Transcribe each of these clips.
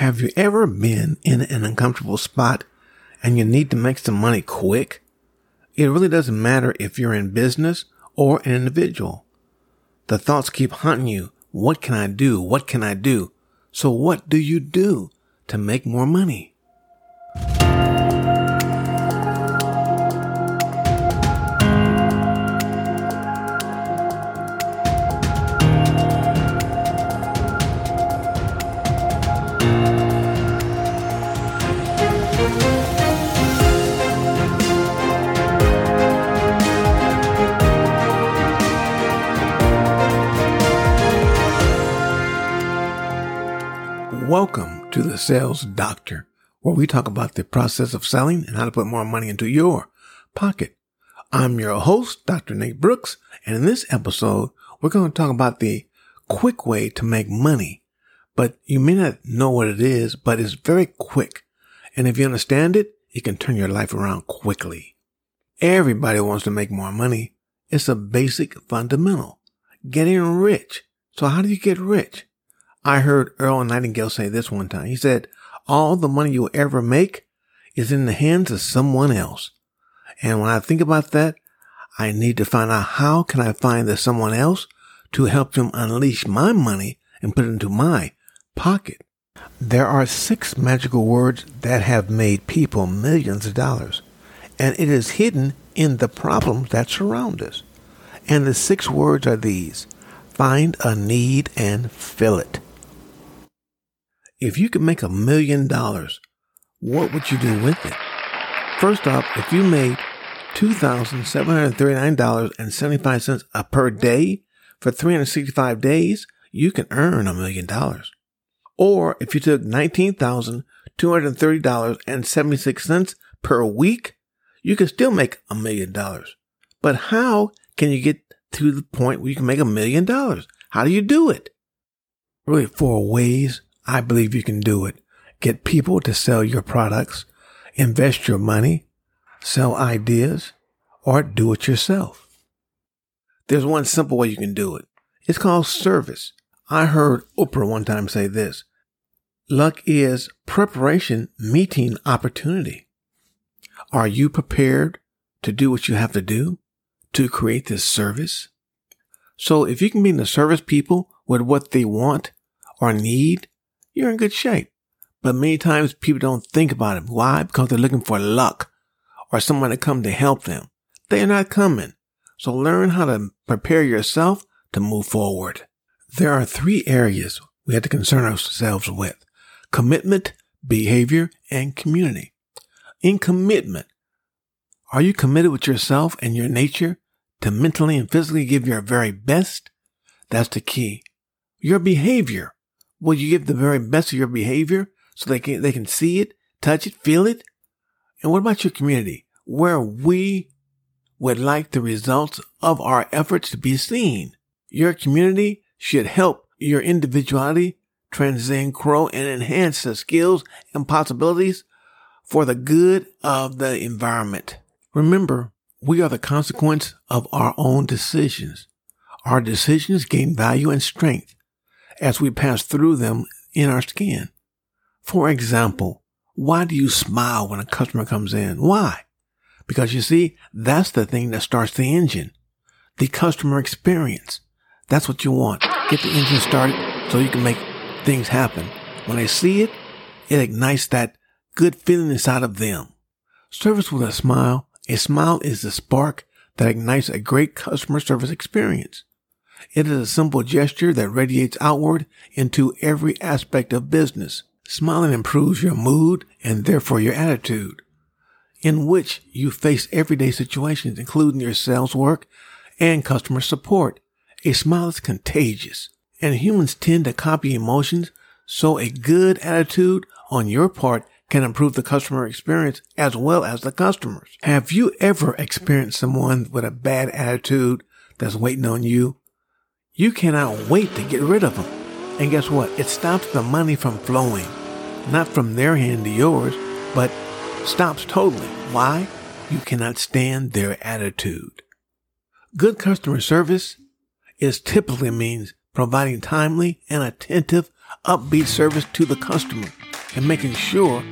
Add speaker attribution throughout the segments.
Speaker 1: Have you ever been in an uncomfortable spot and you need to make some money quick? It really doesn't matter if you're in business or an individual. The thoughts keep haunting you. What can I do? What can I do? So what do you do to make more money? Sales Doctor, where we talk about the process of selling and how to put more money into your pocket. I'm your host, Dr. Nate Brooks, and in this episode, we're going to talk about the quick way to make money. But you may not know what it is, but it's very quick. And if you understand it, it can turn your life around quickly. Everybody wants to make more money. It's a basic fundamental. Getting rich. So how do you get rich? I heard Earl Nightingale say this one time. He said, all the money you'll ever make is in the hands of someone else. And when I think about that, I need to find out how can I find the someone else to help them unleash my money and put it into my pocket. There are six magical words that have made people millions of dollars, and it is hidden in the problems that surround us. And the six words are these find a need and fill it. If you could make a million dollars, what would you do with it? First off, if you made $2,739.75 a per day for 365 days, you can earn a million dollars. Or if you took $19,230.76 per week, you can still make a million dollars. But how can you get to the point where you can make a million dollars? How do you do it? Really four ways I believe you can do it. Get people to sell your products, invest your money, sell ideas, or do it yourself. There's one simple way you can do it. It's called service. I heard Oprah one time say this. Luck is preparation meeting opportunity. Are you prepared to do what you have to do to create this service? So if you can meet the service people with what they want or need you're in good shape. But many times people don't think about it. Why? Because they're looking for luck or someone to come to help them. They are not coming. So learn how to prepare yourself to move forward. There are three areas we have to concern ourselves with. Commitment, behavior, and community. In commitment, are you committed with yourself and your nature to mentally and physically give your very best? That's the key. Your behavior. Will you give the very best of your behavior so they can, they can see it, touch it, feel it? And what about your community where we would like the results of our efforts to be seen? Your community should help your individuality transcend, grow, and enhance the skills and possibilities for the good of the environment. Remember, we are the consequence of our own decisions. Our decisions gain value and strength as we pass through them in our skin. For example, why do you smile when a customer comes in? Why? Because you see, that's the thing that starts the engine. The customer experience. That's what you want. Get the engine started so you can make things happen. When they see it, it ignites that good feeling inside of them. Service with a smile. A smile is the spark that ignites a great customer service experience. It is a simple gesture that radiates outward into every aspect of business. Smiling improves your mood and therefore your attitude, in which you face everyday situations, including your sales work and customer support. A smile is contagious, and humans tend to copy emotions, so a good attitude on your part can improve the customer experience as well as the customers. Have you ever experienced someone with a bad attitude that's waiting on you you cannot wait to get rid of them. And guess what? It stops the money from flowing, not from their hand to yours, but stops totally. Why? You cannot stand their attitude. Good customer service is typically means providing timely and attentive, upbeat service to the customer. and making sure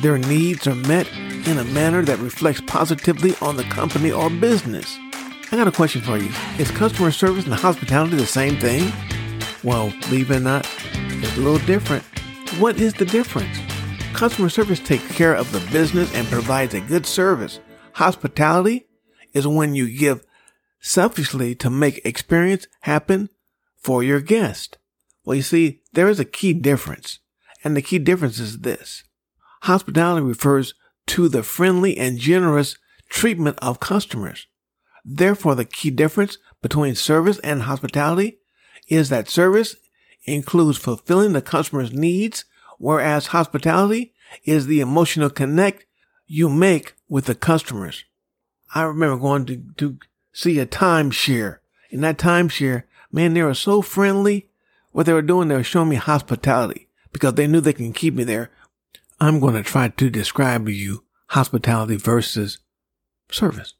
Speaker 1: their needs are met in a manner that reflects positively on the company or business. I got a question for you. Is customer service and hospitality the same thing? Well, believe it or not, it's a little different. What is the difference? Customer service takes care of the business and provides a good service. Hospitality is when you give selfishly to make experience happen for your guest. Well, you see, there is a key difference. And the key difference is this. Hospitality refers to the friendly and generous treatment of customers. Therefore, the key difference between service and hospitality is that service includes fulfilling the customer's needs, whereas hospitality is the emotional connect you make with the customers. I remember going to, to see a timeshare. In that timeshare, man, they were so friendly. What they were doing, they were showing me hospitality because they knew they can keep me there. I'm going to try to describe to you hospitality versus service.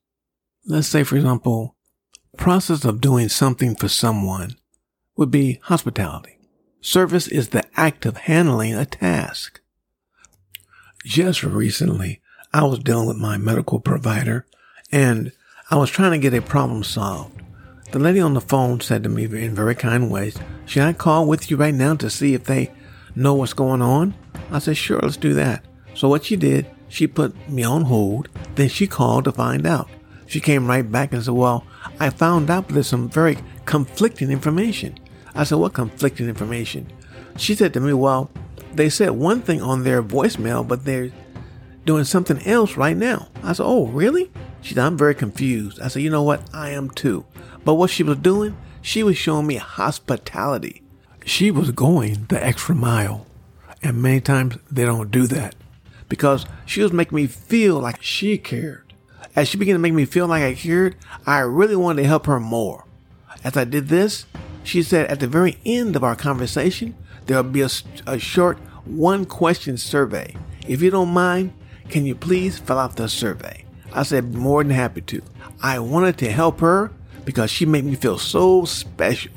Speaker 1: Let's say, for example, process of doing something for someone would be hospitality. Service is the act of handling a task. Just recently, I was dealing with my medical provider and I was trying to get a problem solved. The lady on the phone said to me in very kind ways, Should I call with you right now to see if they know what's going on? I said, Sure, let's do that. So what she did, she put me on hold, then she called to find out. She came right back and said, Well, I found out there's some very conflicting information. I said, What conflicting information? She said to me, Well, they said one thing on their voicemail, but they're doing something else right now. I said, Oh, really? She said, I'm very confused. I said, You know what? I am too. But what she was doing, she was showing me hospitality. She was going the extra mile. And many times they don't do that because she was making me feel like she cared. As she began to make me feel like I cared, I really wanted to help her more. As I did this, she said at the very end of our conversation, there'll be a, a short one question survey. If you don't mind, can you please fill out the survey? I said, more than happy to. I wanted to help her because she made me feel so special.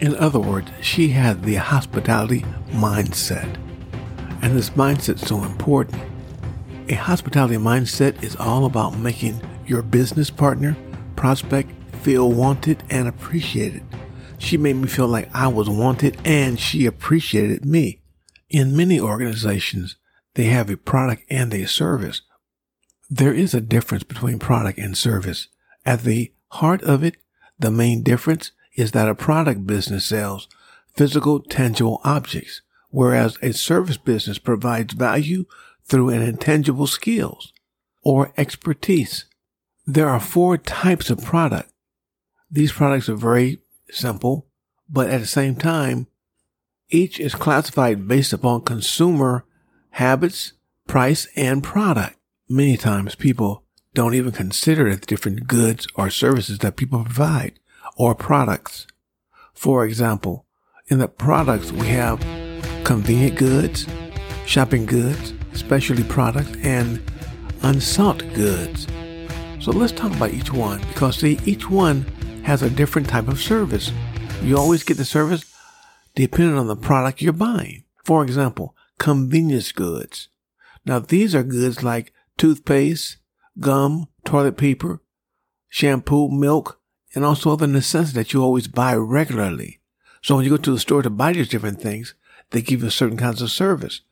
Speaker 1: In other words, she had the hospitality mindset. And this mindset is so important. A hospitality mindset is all about making your business partner, prospect, feel wanted and appreciated. She made me feel like I was wanted and she appreciated me. In many organizations, they have a product and a service. There is a difference between product and service. At the heart of it, the main difference is that a product business sells physical, tangible objects whereas a service business provides value through an intangible skills or expertise. There are four types of product. These products are very simple, but at the same time, each is classified based upon consumer habits, price, and product. Many times people don't even consider the different goods or services that people provide or products. For example, in the products we have convenient goods, shopping goods, specialty products, and unsought goods. So let's talk about each one because see, each one has a different type of service. You always get the service depending on the product you're buying. For example, convenience goods. Now these are goods like toothpaste, gum, toilet paper, shampoo, milk, and also other necessities that you always buy regularly. So when you go to the store to buy these different things, they give you certain kinds of service.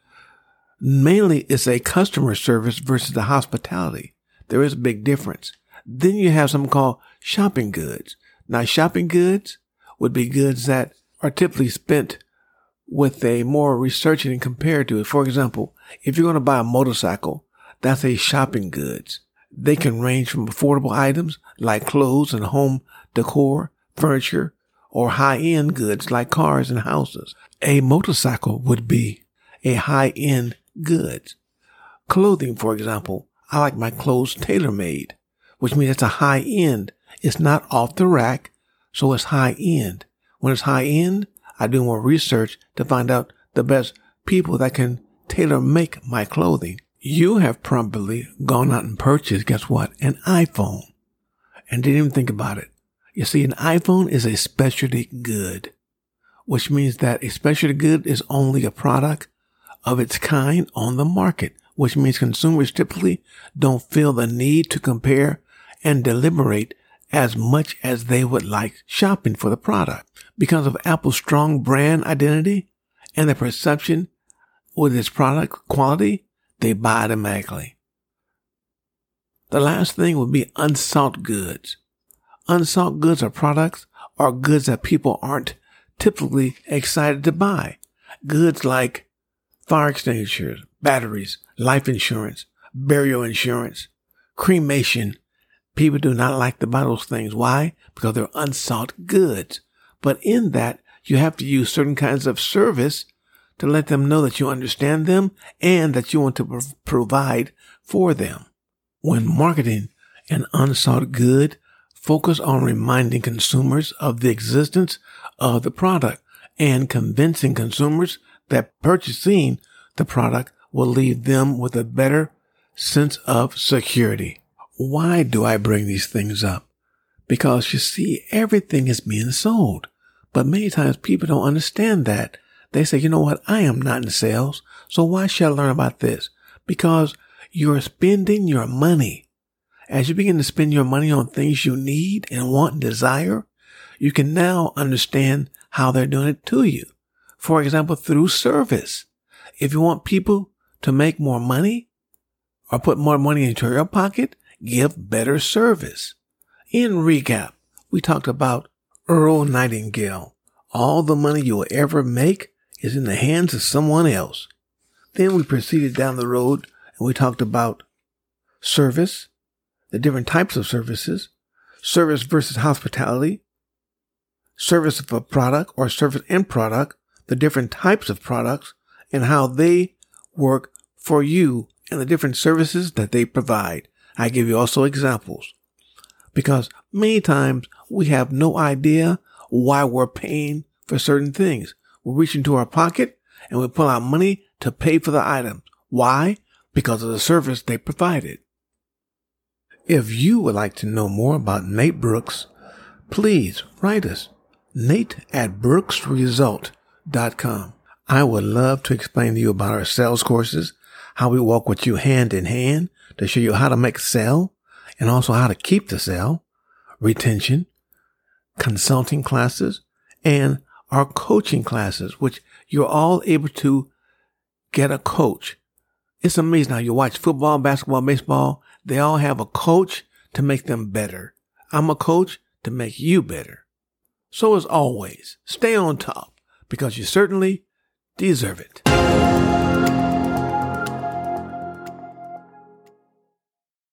Speaker 1: Mainly it's a customer service versus the hospitality. There is a big difference. Then you have something called shopping goods. Now shopping goods would be goods that are typically spent with a more researching and compared to it. For example, if you're going to buy a motorcycle, that's a shopping goods. They can range from affordable items like clothes and home decor, furniture, or high end goods like cars and houses. A motorcycle would be a high end goods. Clothing, for example, I like my clothes tailor made, which means it's a high end. It's not off the rack, so it's high end. When it's high end, I do more research to find out the best people that can tailor make my clothing. You have probably gone out and purchased, guess what? An iPhone and didn't even think about it. You see, an iPhone is a specialty good, which means that a specialty good is only a product of its kind on the market, which means consumers typically don't feel the need to compare and deliberate as much as they would like shopping for the product. Because of Apple's strong brand identity and the perception with its product quality, they buy automatically. The last thing would be unsought goods. Unsought goods are products or goods that people aren't typically excited to buy. Goods like fire extinguishers, batteries, life insurance, burial insurance, cremation. People do not like to buy those things. Why? Because they're unsought goods. But in that, you have to use certain kinds of service to let them know that you understand them and that you want to provide for them. When marketing an unsought good, focus on reminding consumers of the existence of the product and convincing consumers that purchasing the product will leave them with a better sense of security. Why do I bring these things up? Because you see, everything is being sold. But many times people don't understand that. They say, you know what? I am not in sales. So why should I learn about this? Because you're spending your money. As you begin to spend your money on things you need and want and desire, you can now understand how they're doing it to you. For example, through service. If you want people to make more money or put more money into your pocket, give better service. In recap, we talked about Earl Nightingale. All the money you will ever make is in the hands of someone else. Then we proceeded down the road and we talked about service, the different types of services, service versus hospitality, service of a product or service and product, the different types of products and how they work for you and the different services that they provide. I give you also examples because many times we have no idea why we're paying for certain things. We reach into our pocket and we pull out money to pay for the items. Why? Because of the service they provided. If you would like to know more about Nate Brooks, please write us, nate at brooksresult.com. I would love to explain to you about our sales courses, how we walk with you hand in hand to show you how to make a sale, and also how to keep the sale, retention, consulting classes, and our coaching classes, which you're all able to get a coach. It's amazing how you watch football, basketball, baseball. They all have a coach to make them better. I'm a coach to make you better. So as always, stay on top because you certainly deserve it.